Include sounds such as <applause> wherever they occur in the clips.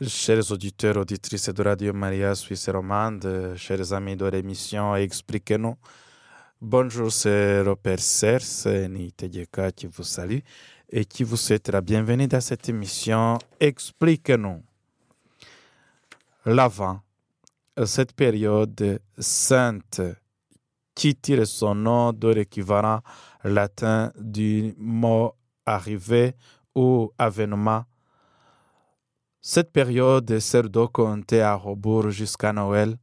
Chers auditeurs, auditrices de Radio Maria Suisse Romande, chers amis de l'émission Expliquez-nous. Bonjour, c'est Robert Sers, Nitejeka qui vous salue et qui vous souhaite la bienvenue dans cette émission Expliquez-nous. L'avant, cette période sainte qui tire son nom de l'équivalent latin du mot arrivé ou avènement cette période sert de compter à rebours jusqu'à Noël,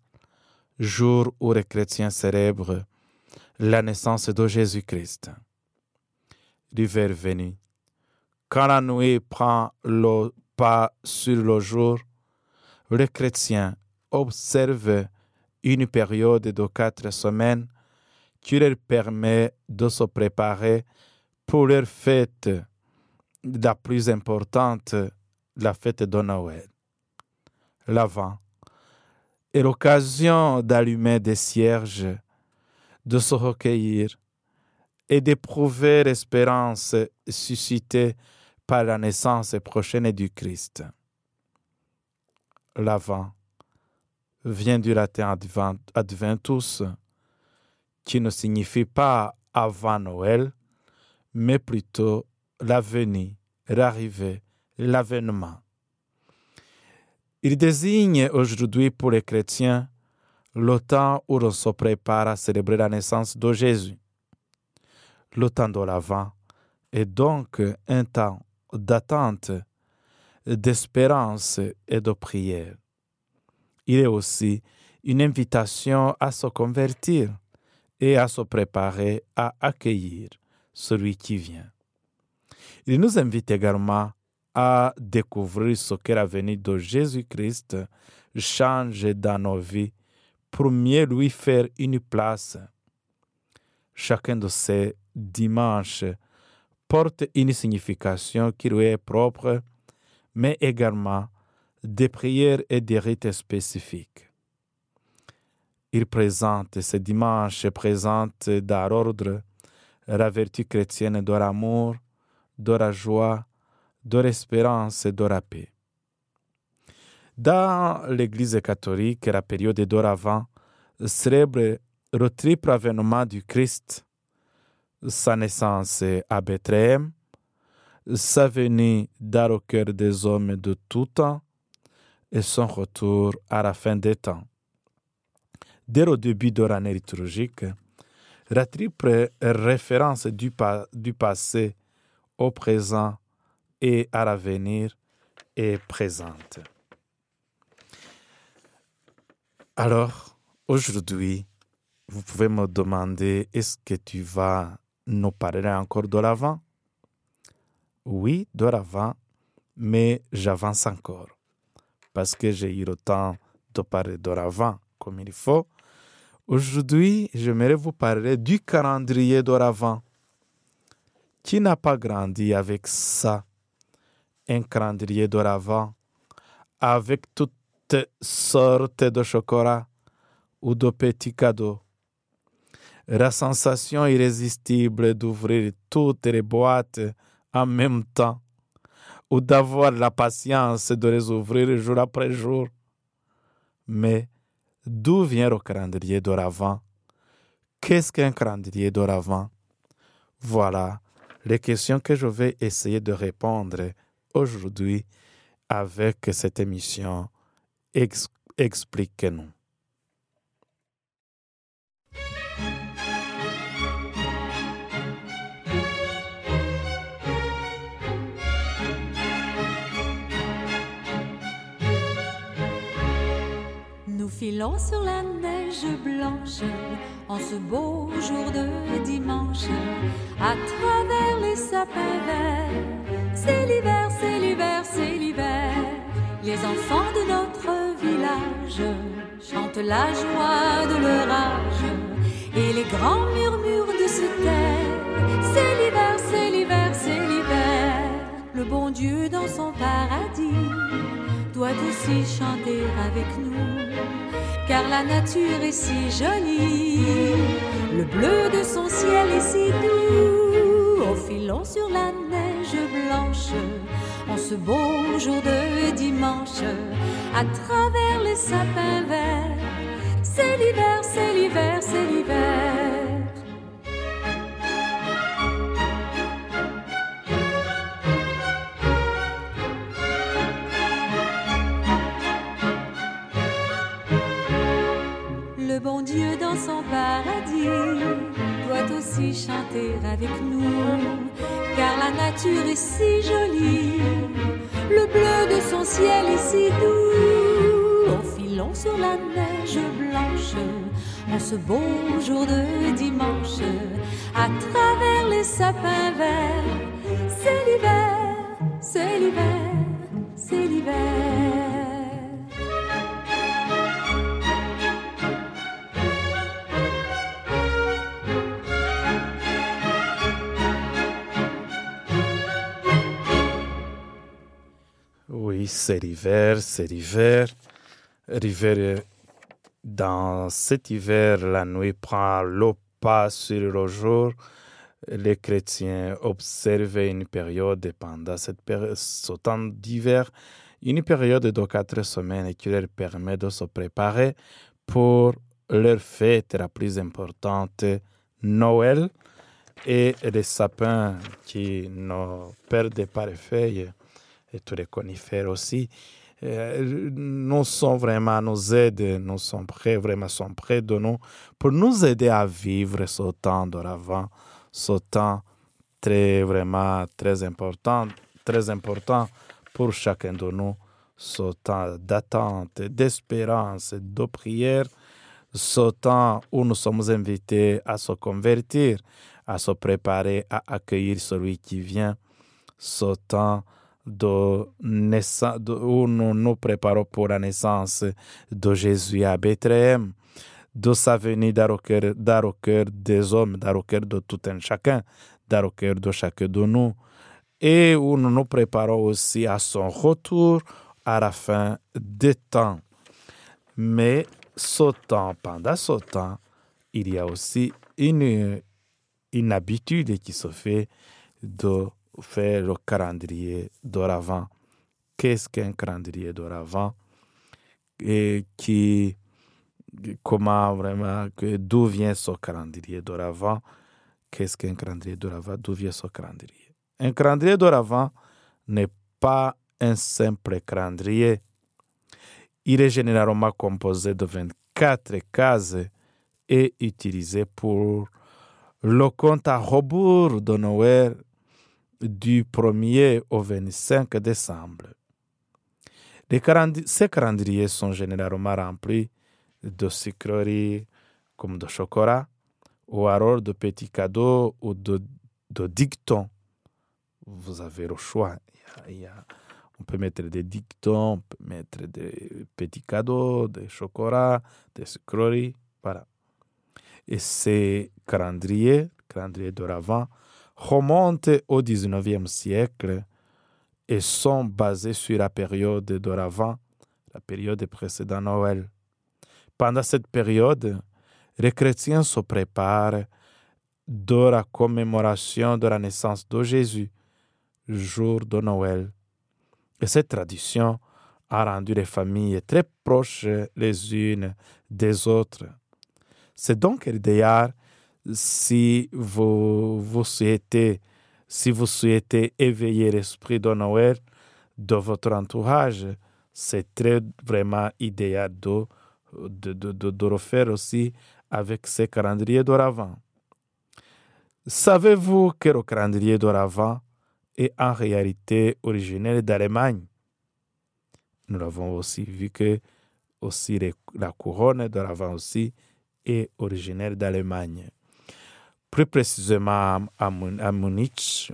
jour où les chrétiens célèbrent la naissance de Jésus-Christ. L'hiver venu, quand la nuit prend le pas sur le jour, les chrétiens observent une période de quatre semaines qui leur permet de se préparer pour leur fête la plus importante la fête de Noël. L'avant est l'occasion d'allumer des cierges, de se recueillir et d'éprouver l'espérance suscitée par la naissance prochaine du Christ. L'avant vient du latin adventus, qui ne signifie pas avant Noël, mais plutôt la venue, l'arrivée, l'avènement. Il désigne aujourd'hui pour les chrétiens le temps où l'on se prépare à célébrer la naissance de Jésus. Le temps de l'Avent est donc un temps d'attente, d'espérance et de prière. Il est aussi une invitation à se convertir et à se préparer à accueillir celui qui vient. Il nous invite également à découvrir ce que la venue de Jésus-Christ change dans nos vies pour mieux lui faire une place. Chacun de ces dimanches porte une signification qui lui est propre, mais également des prières et des rites spécifiques. Il présente, ces dimanches présente dans l'ordre la vertu chrétienne de l'amour, de la joie, de l'espérance et de la paix. Dans l'Église catholique, la période d'Oravant célèbre le triple avènement du Christ, sa naissance à Bethléem, sa venue dans le cœur des hommes de tout temps et son retour à la fin des temps. Dès le début de l'année liturgique, la triple référence du passé au présent et à l'avenir est présente. Alors, aujourd'hui, vous pouvez me demander, est-ce que tu vas nous parler encore de l'avant? Oui, de l'avant, mais j'avance encore. Parce que j'ai eu le temps de parler de l'avant comme il faut. Aujourd'hui, j'aimerais vous parler du calendrier de l'avant. Qui n'a pas grandi avec ça? Un calendrier d'oravant avec toutes sortes de chocolat ou de petits cadeaux. La sensation irrésistible d'ouvrir toutes les boîtes en même temps ou d'avoir la patience de les ouvrir jour après jour. Mais d'où vient le calendrier d'oravant? Qu'est-ce qu'un calendrier d'oravant? Voilà les questions que je vais essayer de répondre aujourd'hui avec cette émission Expliquez-nous. Nous filons sur la neige blanche en ce beau jour de dimanche à travers les sapins verts. C'est l'hiver, c'est l'hiver, c'est l'hiver. Les enfants de notre village chantent la joie de leur âge et les grands murmures de se taire. C'est l'hiver, c'est l'hiver, c'est l'hiver. Le bon Dieu dans son paradis doit aussi chanter avec nous car la nature est si jolie, le bleu de son ciel est si doux, au filon sur la en ce beau jour de dimanche, à travers les sapins verts. C'est l'hiver, c'est l'hiver, c'est l'hiver. Le bon Dieu dans son paradis doit aussi chanter avec nous, la nature est si jolie, le bleu de son ciel est si doux. En filant sur la neige blanche, en ce beau jour de dimanche, à travers les sapins verts, c'est l'hiver, c'est l'hiver. Dans cet hiver, la nuit prend le pas sur le jour. Les chrétiens observent une période pendant cette ce temps d'hiver, une période de quatre semaines qui leur permet de se préparer pour leur fête la plus importante, Noël, et les sapins qui ne perdent pas les feuilles et tous les conifères aussi, euh, nous sont vraiment, nous aident, nous sommes prêts, vraiment sont prêts de nous, pour nous aider à vivre ce temps d'oravant, ce temps très, vraiment très important, très important pour chacun de nous, ce temps d'attente, d'espérance, de prière, ce temps où nous sommes invités à se convertir, à se préparer à accueillir celui qui vient, ce temps de où nous nous préparons pour la naissance de Jésus à Bethléem, de sa venue dans le cœur, des hommes, dans le cœur de tout un chacun, dans le cœur de chacun de nous, et où nous nous préparons aussi à son retour à la fin des temps. Mais ce pendant ce temps, il y a aussi une, une habitude qui se fait de faire le calendrier d'oravant. Qu'est-ce qu'un calendrier d'oravant? Et qui comment vraiment d'où vient ce calendrier d'oravant? Qu'est-ce qu'un calendrier d'oravant? D'où vient ce calendrier? Un calendrier d'oravant n'est pas un simple calendrier. Il est généralement composé de 24 cases et utilisé pour le compte à rebours de Noël du 1er au 25 décembre. Ces calendriers sont généralement remplis de sucreries comme de chocolat, ou alors de petits cadeaux ou de, dictons. Vous avez le choix. Il y a, on peut mettre des dictons, on peut mettre des petits cadeaux, des chocolats, des sucreries. Voilà. Et ces calendriers, calendriers de Ravant, remontent au XIXe siècle et sont basés sur la période d'Oravant, la période précédant Noël. Pendant cette période, les chrétiens se préparent de la commémoration de la naissance de Jésus, jour de Noël. Et cette tradition a rendu les familles très proches les unes des autres. C'est donc idéal si vous, souhaitez, si vous souhaitez éveiller l'esprit de Noël de votre entourage, c'est très vraiment idéal de, de, de, de, refaire aussi avec ces calendriers d'oravant. Savez-vous que le calendrier d'oravant est en réalité originel d'Allemagne? Nous l'avons aussi vu que aussi la couronne d'oravant aussi est originaire d'Allemagne plus précisément à, Munich,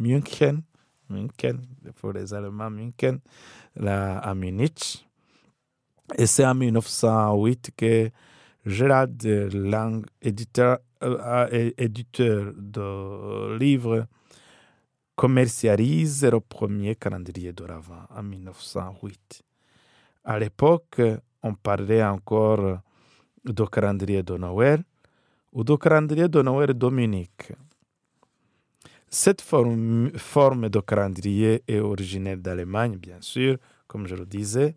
München, München, pour les Allemands, München, là, à Munich. Et c'est en 1908 que Gérard Lang, éditeur, euh, éditeur de livres, commercialise le premier calendrier d'Oravant en 1908. À l'époque, on parlait encore do calendrier de Noël ou do calendrier de Noël Dominique. Cette forme, de calendrier est originaire d'Allemagne, bien sûr, comme je le disais.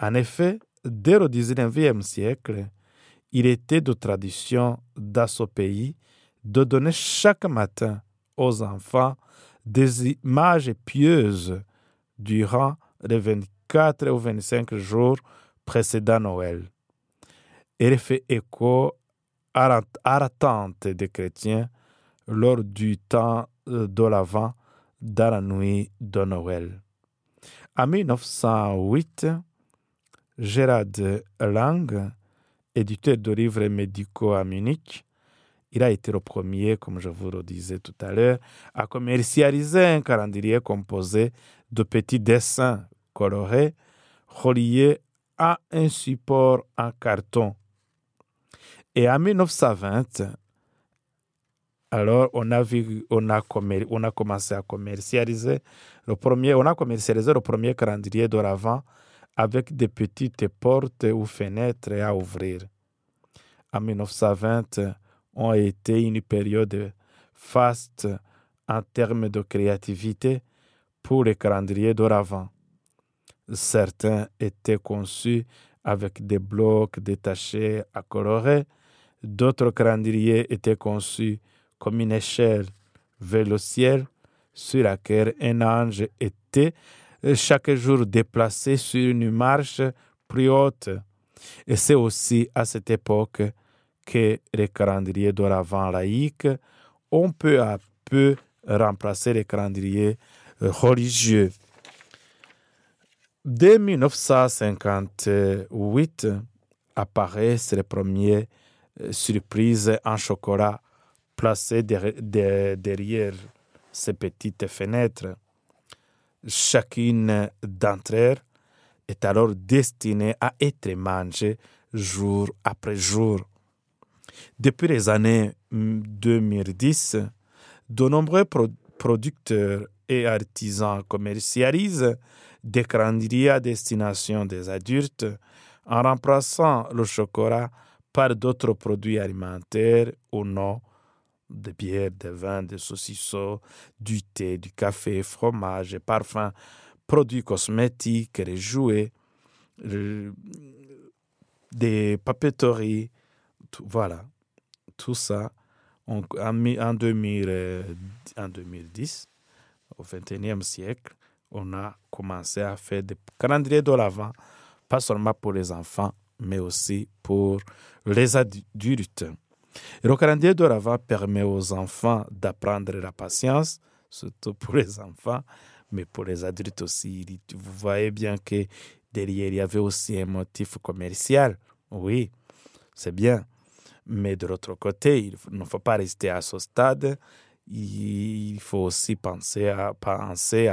En effet, dès le XIXe siècle, il était de tradition dans ce pays de donner chaque matin aux enfants des images pieuses durant les 24 ou 25 jours précédant Noël. Elle fait écho à l'attente des chrétiens lors du temps de l'Avent dans la nuit de Noël. En 1908, Gérard Lang, éditeur de livres médicaux à Munich, il a été le premier, comme je vous le disais tout à l'heure, à commercialiser un calendrier composé de petits dessins colorés reliés à un support en carton. Et en 1920, alors on a, vu, on a, on a commencé à commercialiser le premier, on a commercialisé le premier calendrier de l'avant avec des petites portes ou fenêtres à ouvrir. En 1920, ont été une période faste en termes de créativité pour les calendriers d'oravant. Certains étaient conçus avec des blocs détachés à colorer, d'autres calendriers étaient conçus comme une échelle vers le ciel sur laquelle un ange était chaque jour déplacé sur une marche plus haute. Et c'est aussi à cette époque que les calendriers d'oravant laïques ont peu à peu remplacé les calendriers euh, religieux. Dès 1958 apparaissent les premières euh, surprises en chocolat placées derrière ces petites fenêtres. Chacune d'entre elles est alors destinée à être mangée jour après jour. Depuis les années 2010, de nombreux producteurs et artisans commercialisent des calendriers à destination des adultes en remplaçant le chocolat par d'autres produits alimentaires ou non, des bières, des vins, des saucissons, du thé, du café, fromage, parfums, produits cosmétiques, des jouets, des papeteries, voilà, tout ça, en, en, 2000, en 2010, au XXIe siècle, on a commencé à faire des calendriers de l'Avent, pas seulement pour les enfants, mais aussi pour les adultes. De l'Avent permet aux enfants d'apprendre la patience, surtout pour les enfants, mais pour les adultes aussi. Vous voyez bien que derrière, il y avait aussi un motif commercial. Oui, c'est bien. Mais de l'autre côté, il ne faut pas rester à ce stade. Il faut aussi penser, à, penser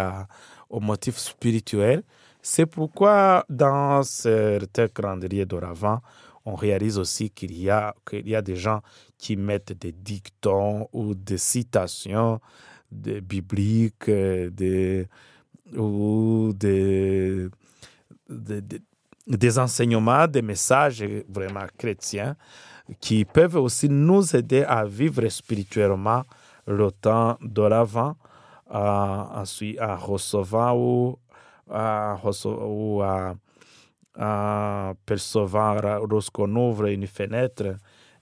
au motif spirituel. C'est pourquoi dans certains calendriers d'oravant, on réalise aussi qu'il y, a, y a des gens qui mettent des dictons ou des citations bibliques des, ou des, des, enseignements, des messages vraiment chrétiens qui peuvent aussi nous aider à vivre spirituellement le temps de l'avant, à, à recevoir ou à, à percevoir lorsqu'on ouvre une fenêtre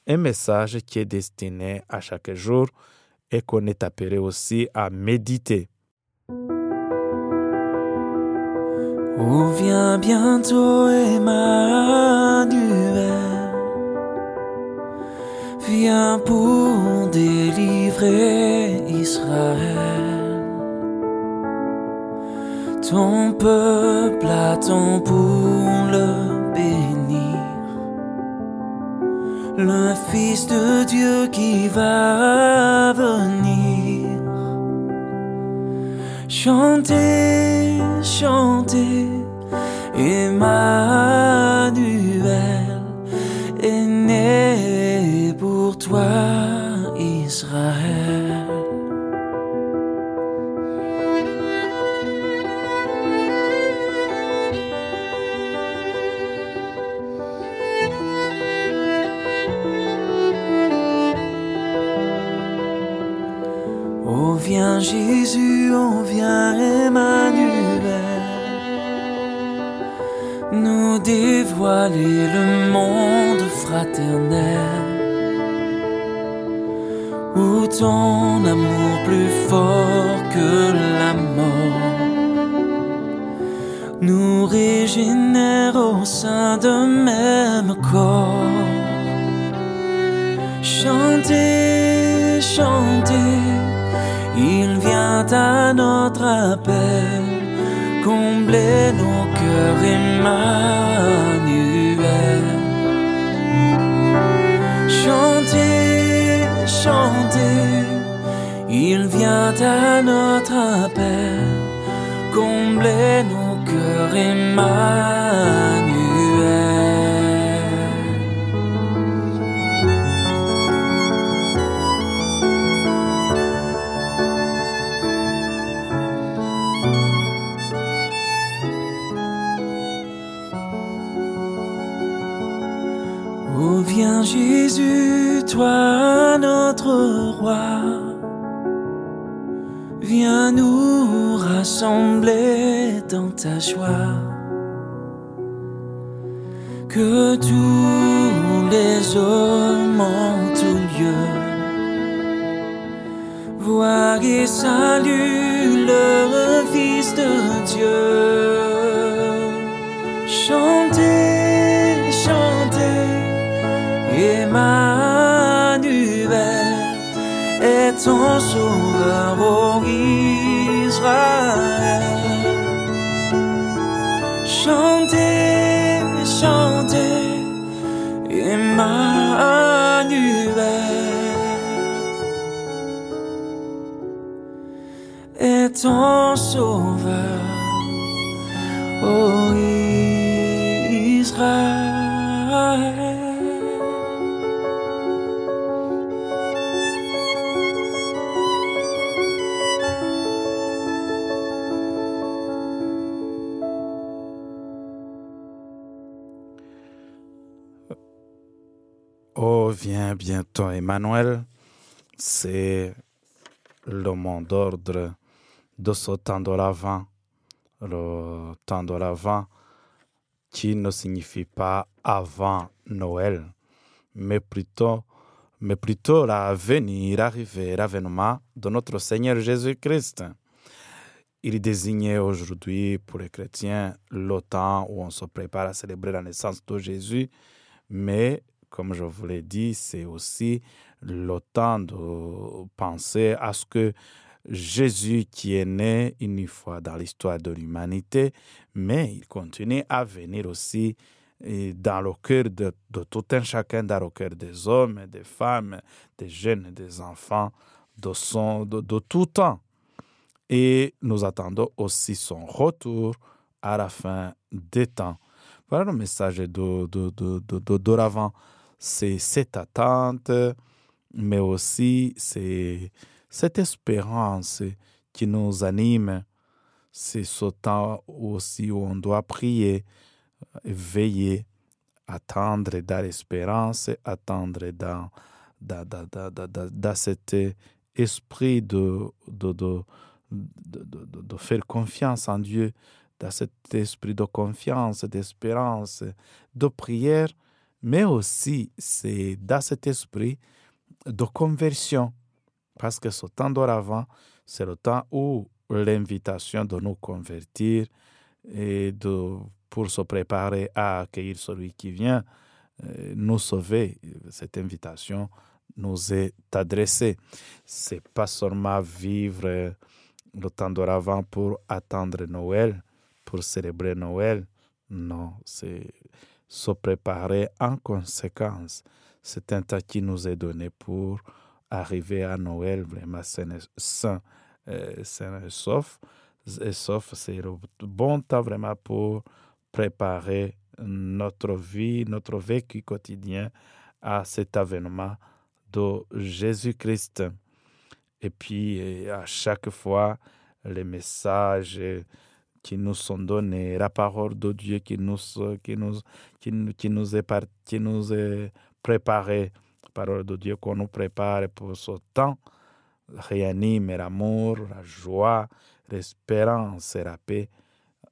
un message qui est destiné à chaque jour et qu'on est appelé aussi à méditer. Bientôt Emmanuel? Viens pour délivrer Israël. Ton peuple bénir. Le Fils de Dieu qui va venir. Chantez, chantez, Emmanuel toi notre roi Viens nous rassembler dans ta joie. Que tous les hommes en tout lieu voient et saluent le Fils de Dieu. Chantez, chantez, Emmanuel est ton sauveur, ô Israël. Chantez, chantez, Emmanuel est ton sauveur, ô Israël. Viens bientôt, Emmanuel. C'est le mot d'ordre de ce temps de l'avant. Le temps de l'avant qui ne signifie pas avant Noël, mais plutôt, mais plutôt la arriver, l'avènement de notre Seigneur Jésus-Christ. Il désignait aujourd'hui pour les chrétiens le temps où on se prépare à célébrer la naissance de Jésus, mais comme je vous l'ai dit, c'est aussi le temps de penser à ce que Jésus qui est né une fois dans l'histoire de l'humanité, mais il continue à venir aussi dans le cœur de, tout un chacun, dans le cœur des hommes, des femmes, des jeunes, des enfants, de, tout temps. Et nous attendons aussi son retour à la fin des temps. Voilà le message de, de. C'est cette attente, mais aussi c'est cette espérance qui nous anime. C'est ce temps aussi où on doit prier, veiller, attendre dans l'espérance, attendre dans, cet esprit de, de, de, de faire confiance en Dieu, dans cet esprit de confiance, d'espérance, de prière, mais aussi c'est dans cet esprit de conversion. Parce que ce temps d'auravant, c'est le temps où l'invitation de nous convertir et de, pour se préparer à accueillir celui qui vient euh, nous sauver, cette invitation nous est adressée. C'est pas seulement vivre le temps d'auravant pour attendre Noël, pour célébrer Noël. Non, c'est se préparer en conséquence. C'est un temps qui nous est donné pour arriver à Noël vraiment euh, sain et sauf. Et sauf, c'est le bon temps vraiment pour préparer notre vie, notre vécu quotidien à cet avènement de Jésus-Christ. Et puis, à chaque fois, les messages qui nous sont donnés, la parole de Dieu qui nous, qui nous, qui, nous, est, qui nous est préparée, la parole de Dieu qu'on nous prépare pour ce temps, réanime l'amour, la joie, l'espérance et la paix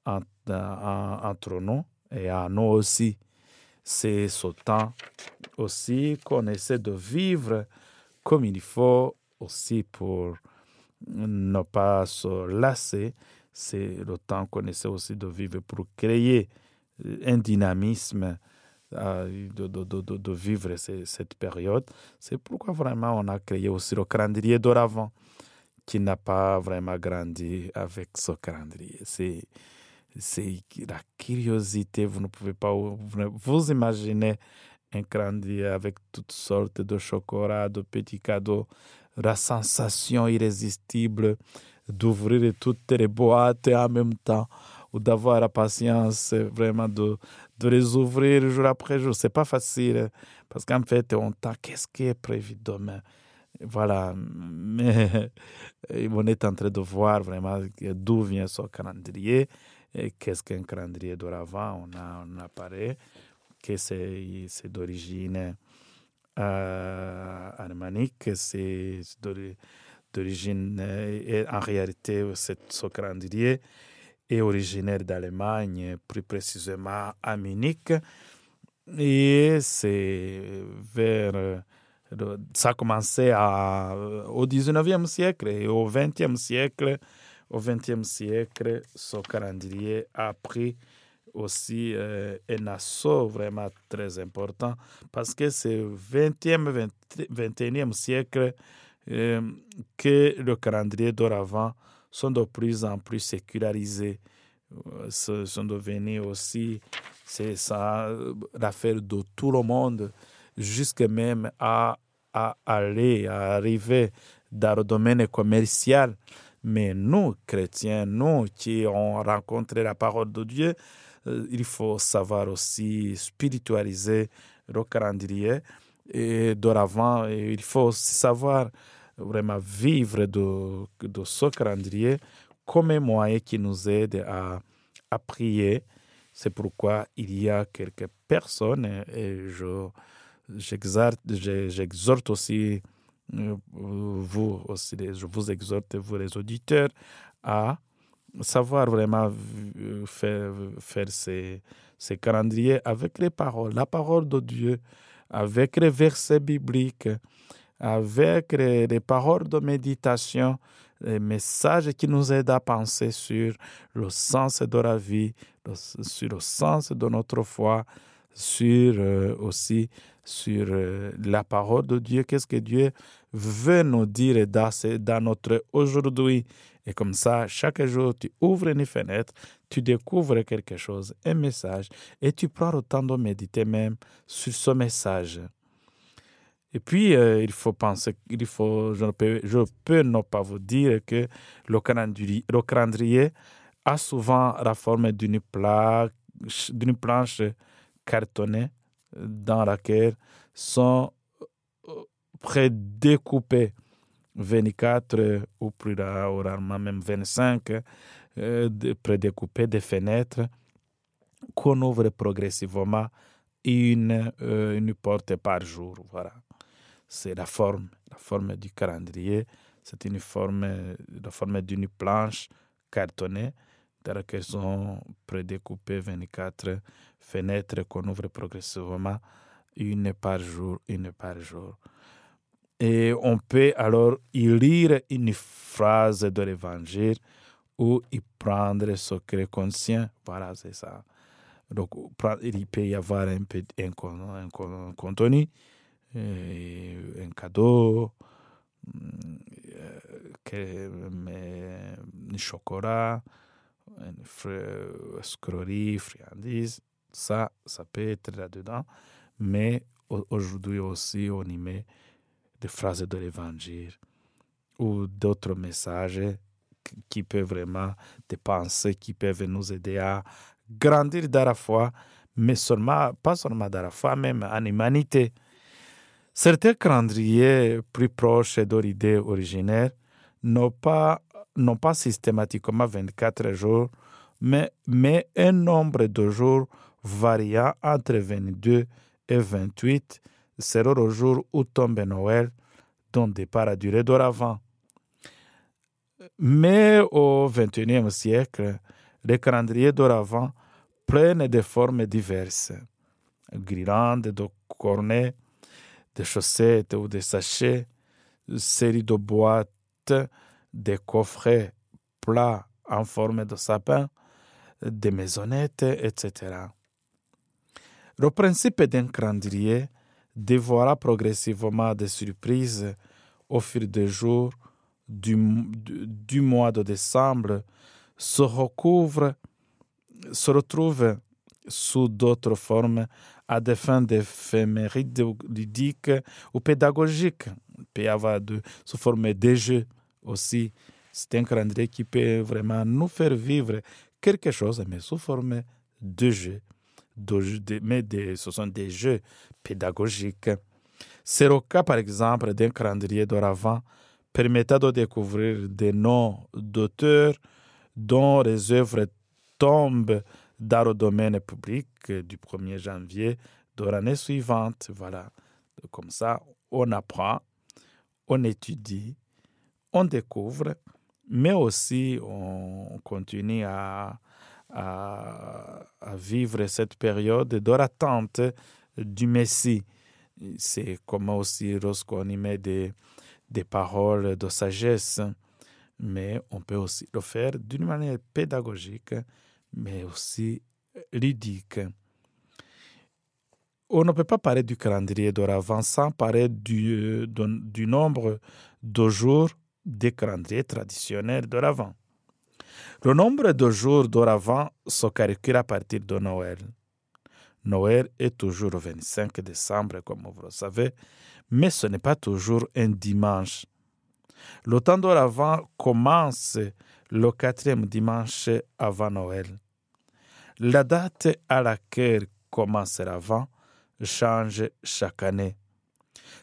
entre nous et à nous aussi. C'est ce temps aussi qu'on essaie de vivre comme il faut aussi pour ne pas se lasser. C'est le temps qu'on essaie aussi de vivre pour créer un dynamisme euh, de, de, de, de, vivre cette période. C'est pourquoi vraiment on a créé aussi le calendrier d'Oravant qui n'a pas vraiment grandi avec ce calendrier. C'est c'est la curiosité. Vous ne pouvez pas vous imaginer un calendrier avec toutes sortes de chocolats, de petits cadeaux, la sensation irrésistible d'ouvrir toutes les boîtes en même temps ou d'avoir la patience vraiment de, de les ouvrir jour après jour. C'est pas facile parce qu'en fait, on t'a qu'est-ce qui est prévu demain? Voilà, mais <laughs> on est en train de voir vraiment d'où vient ce calendrier qu'est-ce qu'un calendrier d'Oravant On a, on a parlé que c'est d'origine euh, armanique, c'est d'origine, euh, en réalité, ce calendrier est originaire d'Allemagne, plus précisément à Munich. Et c'est vers. Ça a commencé à, au 19e siècle et au 20e siècle au XXe siècle, ce calendrier a pris aussi euh, un assaut vraiment très important parce que c'est au XXe, XXIe siècle euh, que le calendrier d'oravant sont de plus en plus sécularisés, euh, sont devenus aussi, c'est ça l'affaire de tout le monde, jusqu'à même à, à aller, à arriver dans le domaine commercial. Mais nous, chrétiens, nous qui avons rencontré la parole de Dieu, euh, il faut savoir aussi spiritualiser le calendrier. Et doravant, il faut aussi savoir vraiment vivre de, de ce calendrier comme un moyen qui nous aide à, à prier. C'est pourquoi il y a quelques personnes, et je, j'exhorte aussi euh, vous aussi, je vous exhorte, vous les auditeurs, à savoir vraiment faire, faire ces, ces calendriers avec les paroles, la parole de Dieu, avec les versets bibliques, avec les, les, paroles de méditation, les messages qui nous aident à penser sur le sens de la vie, sur le sens de notre foi, sur euh, aussi sur euh, la parole de Dieu, qu'est-ce que Dieu veut nous dire dans, dans notre aujourd'hui? Et comme ça, chaque jour, tu ouvres une fenêtre, tu découvres quelque chose, un message, et tu prends le temps de méditer même sur ce message. Et puis, euh, il faut penser, il faut, je peux, je peux ne pas vous dire que le calendrier, le calendrier a souvent la forme d'une d'une planche cartonnée dans laquelle sont euh, prédécoupés 24 ou plus rarement même 25 euh, prédécoupés des fenêtres qu'on ouvre progressivement une, euh, une porte par jour. Voilà. C'est la forme, la forme du calendrier. C'est une forme, la forme d'une planche cartonnée dans laquelle sont prédécoupées 24 fenêtres qu'on ouvre progressivement, une par jour, une par jour. Et on peut alors y lire une phrase de l'évangile ou y prendre ce que conscient. Voilà, c'est ça. Donc, il peut y avoir un, un, un contenu, un cadeau, un chocolat, une scrolerie, friandise, ça, ça peut être là-dedans. Mais aujourd'hui aussi, on y met des phrases de l'évangile ou d'autres messages qui peuvent vraiment, des pensées qui peuvent nous aider à grandir dans la foi, mais seulement, pas seulement dans la foi, même en humanité. Certains calendriers plus proches de l'idée originaire n'ont pas, n'ont pas systématiquement 24 jours, mais, mais un nombre de jours variant entre 22 et 28 sera le jour où tombe Noël, dont départ a duré d'oravant. Mais au XXIe siècle, les calendriers d'oravant prennent des formes diverses. Guirlandes de cornets, des chaussettes ou des sachets, séries de boîtes, des coffrets plats en forme de sapin, des maisonnettes, etc. Le principe d'un calendrier dévoilera progressivement des surprises au fil des jours du, du, mois de décembre se recouvre, se retrouve sous d'autres formes à des fins d'éphémérides ludiques ou pédagogiques. Il peut avoir de, sous forme de jeux aussi. C'est un calendrier qui peut vraiment nous faire vivre quelque chose, mais sous forme de jeux. Mais ce sont des jeux pédagogiques. C'est le cas, par exemple, d'un calendrier d'oravant permettant de découvrir des noms d'auteurs dont les œuvres tombent dans le domaine public du 1er janvier de l'année suivante. Voilà. Comme ça, on apprend, on étudie, on découvre, mais aussi on continue à, vivre cette période de l'attente du Messie. C'est comme aussi lorsqu'on y met des, des paroles de sagesse, mais on peut aussi le faire d'une manière pédagogique, mais aussi ludique. On ne peut pas parler du calendrier d'oravant sans parler du, du, nombre de jours des calendriers traditionnels d'oravant. Le nombre de jours d'oravant se calcule à partir de Noël. Noël est toujours le 25 décembre, comme vous le savez, mais ce n'est pas toujours un dimanche. Le temps d'oravant commence le quatrième dimanche avant Noël. La date à laquelle commence l'avant change chaque année.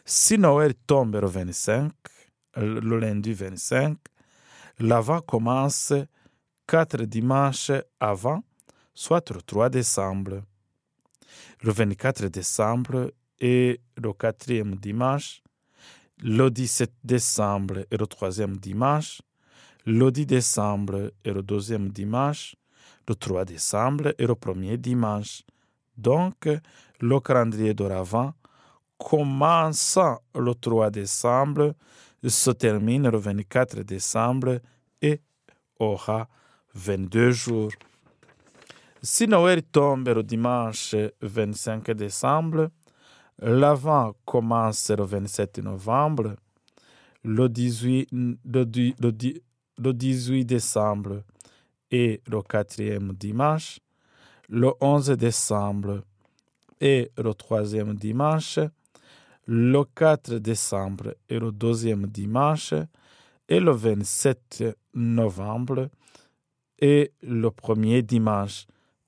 Si Noël tombe le 25, le lundi 25, l'avant commence quatre dimanches avant, soit le 3 décembre. Le 24 décembre est le quatrième dimanche. Le 17 décembre est le troisième dimanche. Le 10 décembre est le deuxième dimanche. Le 3 décembre est le premier dimanche. Donc, le calendrier d'oravant commence le 3 décembre, se termine le 24 décembre et aura 22 jours. Si Noël tombe le dimanche 25 décembre, l'avant commence le 27 novembre, le 18, le 18 décembre et le quatrième dimanche, le 11 décembre et le troisième dimanche, le 4 décembre et le deuxième dimanche, et le 27 novembre et le premier dimanche.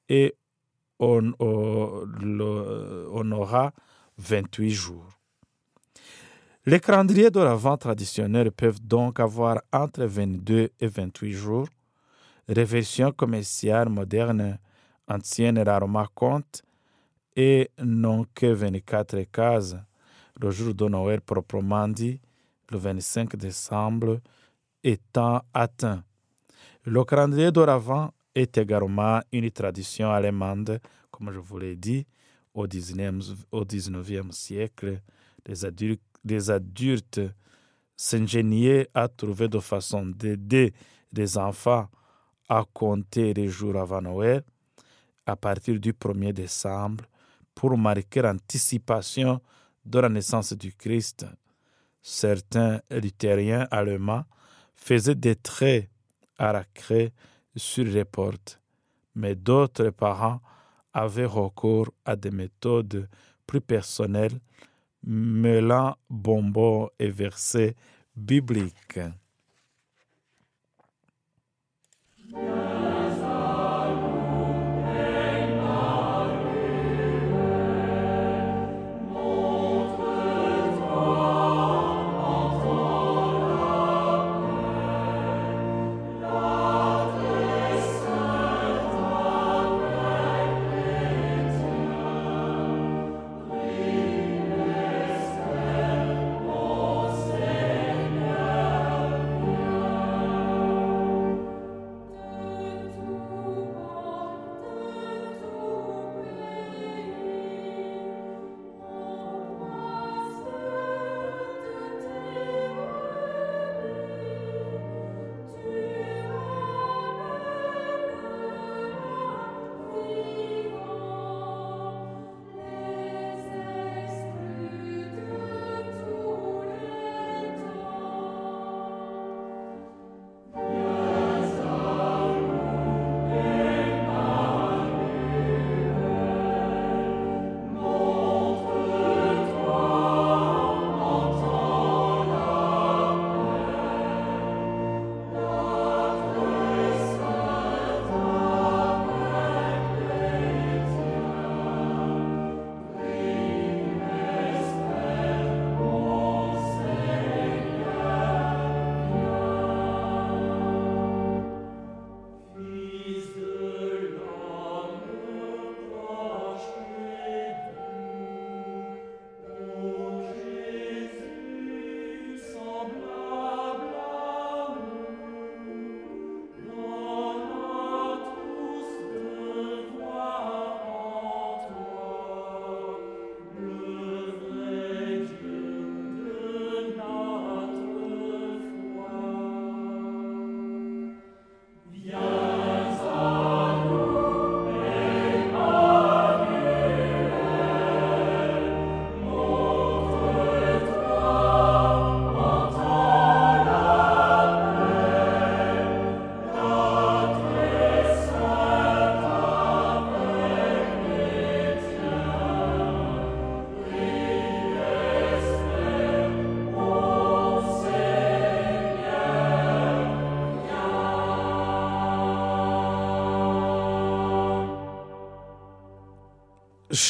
Et on, aura 28 jours. Les calendriers de l'Avent traditionnels peuvent donc avoir entre 22 et 28 jours. Les versions commerciales modernes anciennes rarement comptent et n'ont que 24 cases. Le jour de Noël proprement dit, le 25 décembre, étant atteint. Le calendrier d'Oravant est également une tradition allemande, comme je vous l'ai dit, au 19e, siècle. Les adultes, les adultes s'ingéniaient à trouver de façon d'aider les enfants à compter les jours avant Noël à partir du 1er décembre pour marquer l'anticipation de la naissance du Christ. Certains luthériens allemands faisaient des traits craie sur les portes, mais d'autres parents avaient recours à des méthodes plus personnelles, mêlant bonbons et versets bibliques.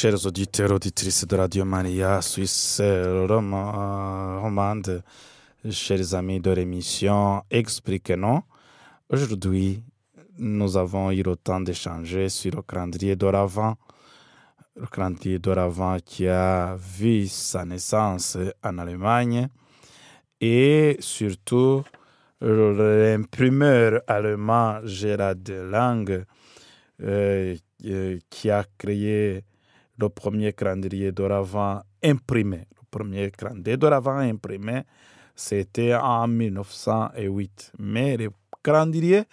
Chers auditeurs, auditrices de Radio Maria, Suisse romande, chers amis de l'émission Expliquez-nous. Aujourd'hui, nous avons eu le temps d'échanger sur le calendrier d'Oravant. Le calendrier d'Oravant qui a vu sa naissance en Allemagne et surtout l'imprimeur allemand Gérard Lang euh, qui a créé le premier calendrier d'Oravant imprimé. Le premier calendrier imprimé, c'était en 1908. Mais le calendrier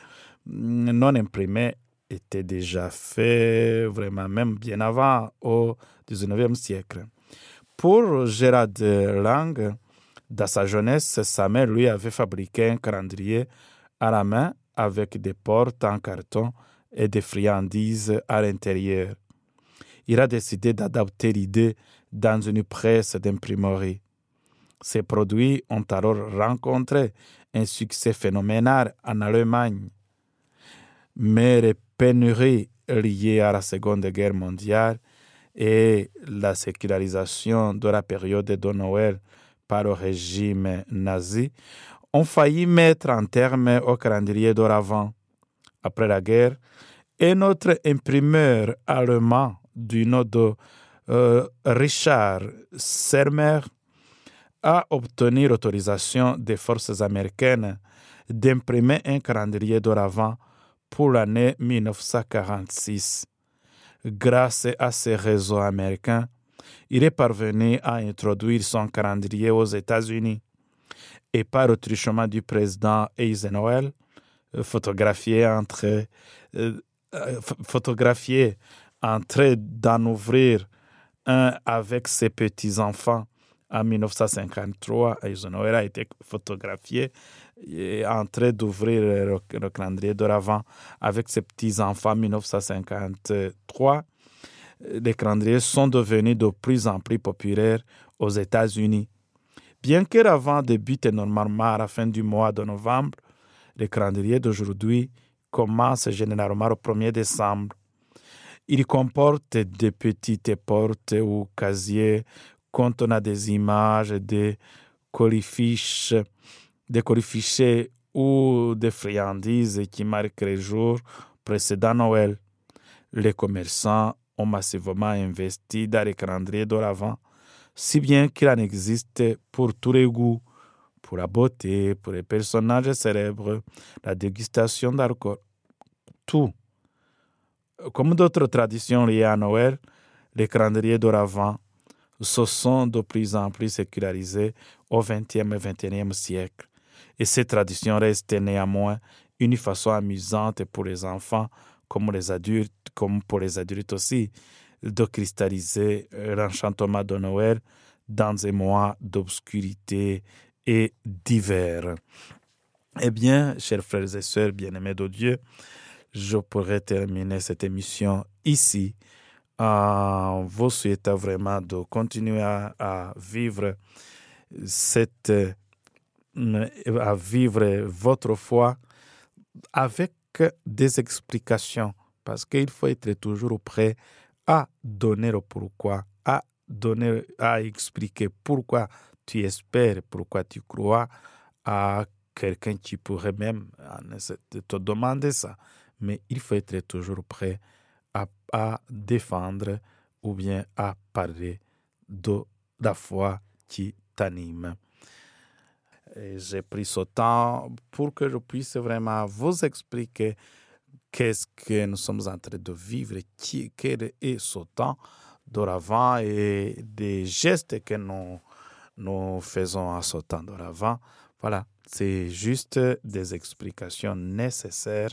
non imprimé était déjà fait vraiment même bien avant au 19e siècle. Pour Gérard Lang, dans sa jeunesse, sa mère lui avait fabriqué un calendrier à la main avec des portes en carton et des friandises à l'intérieur. Il a décidé d'adapter l'idée dans une presse d'imprimerie. Ces produits ont alors rencontré un succès phénoménal en Allemagne. Mais les pénuries liées à la Seconde Guerre mondiale et la sécularisation de la période de Noël par le régime nazi ont failli mettre un terme au calendrier d'Oravant. Après la guerre, et notre imprimeur allemand du nom de euh, Richard Sermer a obtenu l'autorisation des forces américaines d'imprimer un calendrier d'Oravant pour l'année 1946. Grâce à ces réseaux américains, il est parvenu à introduire son calendrier aux États-Unis. Et par le truchement du président Eisenhower, photographié entre euh, euh, photographié en train d'en ouvrir un avec ses petits-enfants en 1953. Eisenhower a été photographié en train d'ouvrir le, calendrier d'Oravant avec ses petits-enfants en 1953. Les calendriers sont devenus de plus en plus populaires aux États-Unis. Bien que l'Avent débute normalement à la fin du mois de novembre, les calendriers d'aujourd'hui commence généralement le 1er décembre. Il comporte des petites portes ou casiers contenant des images, des colifiches, des colifichets ou des friandises qui marquent les jours précédant Noël. Les commerçants ont massivement investi dans les calendriers d'Oravant, si bien qu'il en existe pour tous les goûts pour la beauté, pour les personnages célèbres, la dégustation d'alcool, tout. Comme d'autres traditions liées à Noël, les calendriers d'Oravant se sont de plus en plus sécularisés au XXe et XXIe siècle. Et ces traditions restent néanmoins une façon amusante pour les enfants comme, les adultes, comme pour les adultes aussi, de cristalliser l'enchantement de Noël dans un mois d'obscurité et divers. Eh bien, chers frères et sœurs bien-aimés de Dieu, je pourrais terminer cette émission ici en vous souhaitant vraiment de continuer à, vivre cette à vivre votre foi avec des explications parce qu'il faut être toujours prêt à donner le pourquoi, à donner, à expliquer pourquoi tu espères, pourquoi tu crois à quelqu'un qui pourrait même te demander ça. Mais il faut être toujours prêt à, à défendre ou bien à parler de la foi qui t'anime. J'ai pris ce temps pour que je puisse vraiment vous expliquer qu'est-ce que nous sommes en train de vivre, qui, quel est ce temps d'oravant et des gestes que nous nous faisons en sautant de l'avant. Voilà, c'est juste des explications nécessaires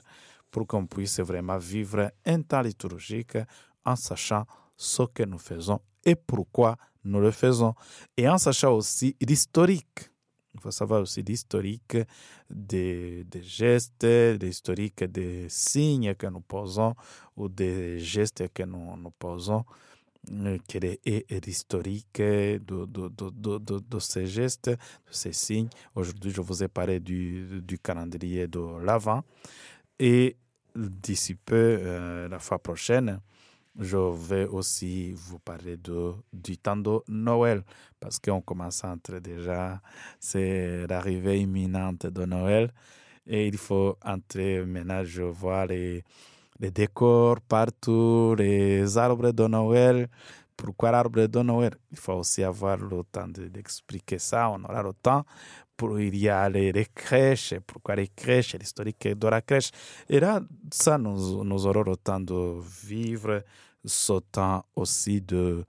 pour qu'on puisse vraiment vivre un temps liturgique en sachant ce que nous faisons et pourquoi nous le faisons. Et en sachant aussi l'historique. Il faut savoir aussi l'historique des, gestes, l'historique des signes que nous posons ou des gestes que nous, posons euh, quel est, l'historique de, ces gestes, de ces signes. Aujourd'hui, je vous ai parlé du, du calendrier de l'Avent. Et d'ici peu, euh, la fois prochaine, je vais aussi vous parler de, du temps de Noël, parce qu'on commence à entrer déjà, c'est l'arrivée imminente de Noël, et il faut entrer maintenant, je vois les, les décors partout, les arbres de Noël. Pourquoi l'arbre de Noël? Il faut aussi avoir le temps d'expliquer ça, on aura le temps. Pour, il y a les, crèches, pourquoi les crèches, l'historique de la crèche. Et là, ça, nous, nous aurons le temps de vivre ce temps aussi de,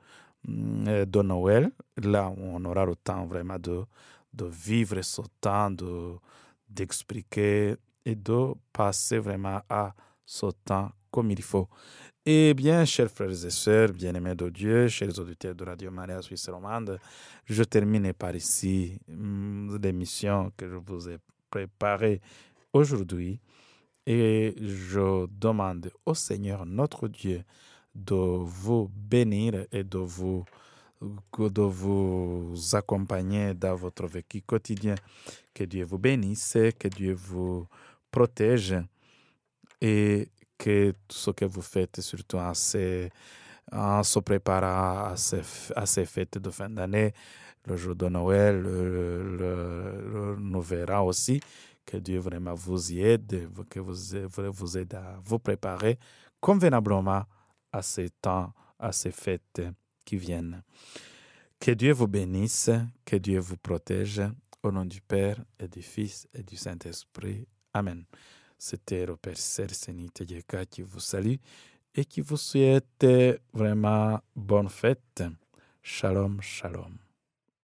mm, de Noël. Là, on aura le temps vraiment de, de vivre ce temps, de, d'expliquer et de passer vraiment à ce temps comme il faut. Eh bien, chers frères et sœurs, bien-aimés de Dieu, chers auditeurs de Radio Maria Suisse Romande, je termine par ici mm, l'émission que je vous ai préparée aujourd'hui et je demande au Seigneur notre Dieu de vous bénir et de vous, de vous accompagner dans votre vécu quotidien. Que Dieu vous bénisse, que Dieu vous protège et que tout ce que vous faites, surtout en, se préparant à ces, fêtes de fin d'année, le jour de Noël, le, nous verrons aussi que Dieu vraiment vous y aide, que vous, vous aide à vous préparer convenablement à ces temps, à ces fêtes qui viennent. Que Dieu vous bénisse, que Dieu vous protège, au nom du Père et du Fils et du Saint-Esprit. Amen. C'était le Père Sersenit qui vous salue et qui vous souhaite vraiment bonne fête. Shalom, shalom.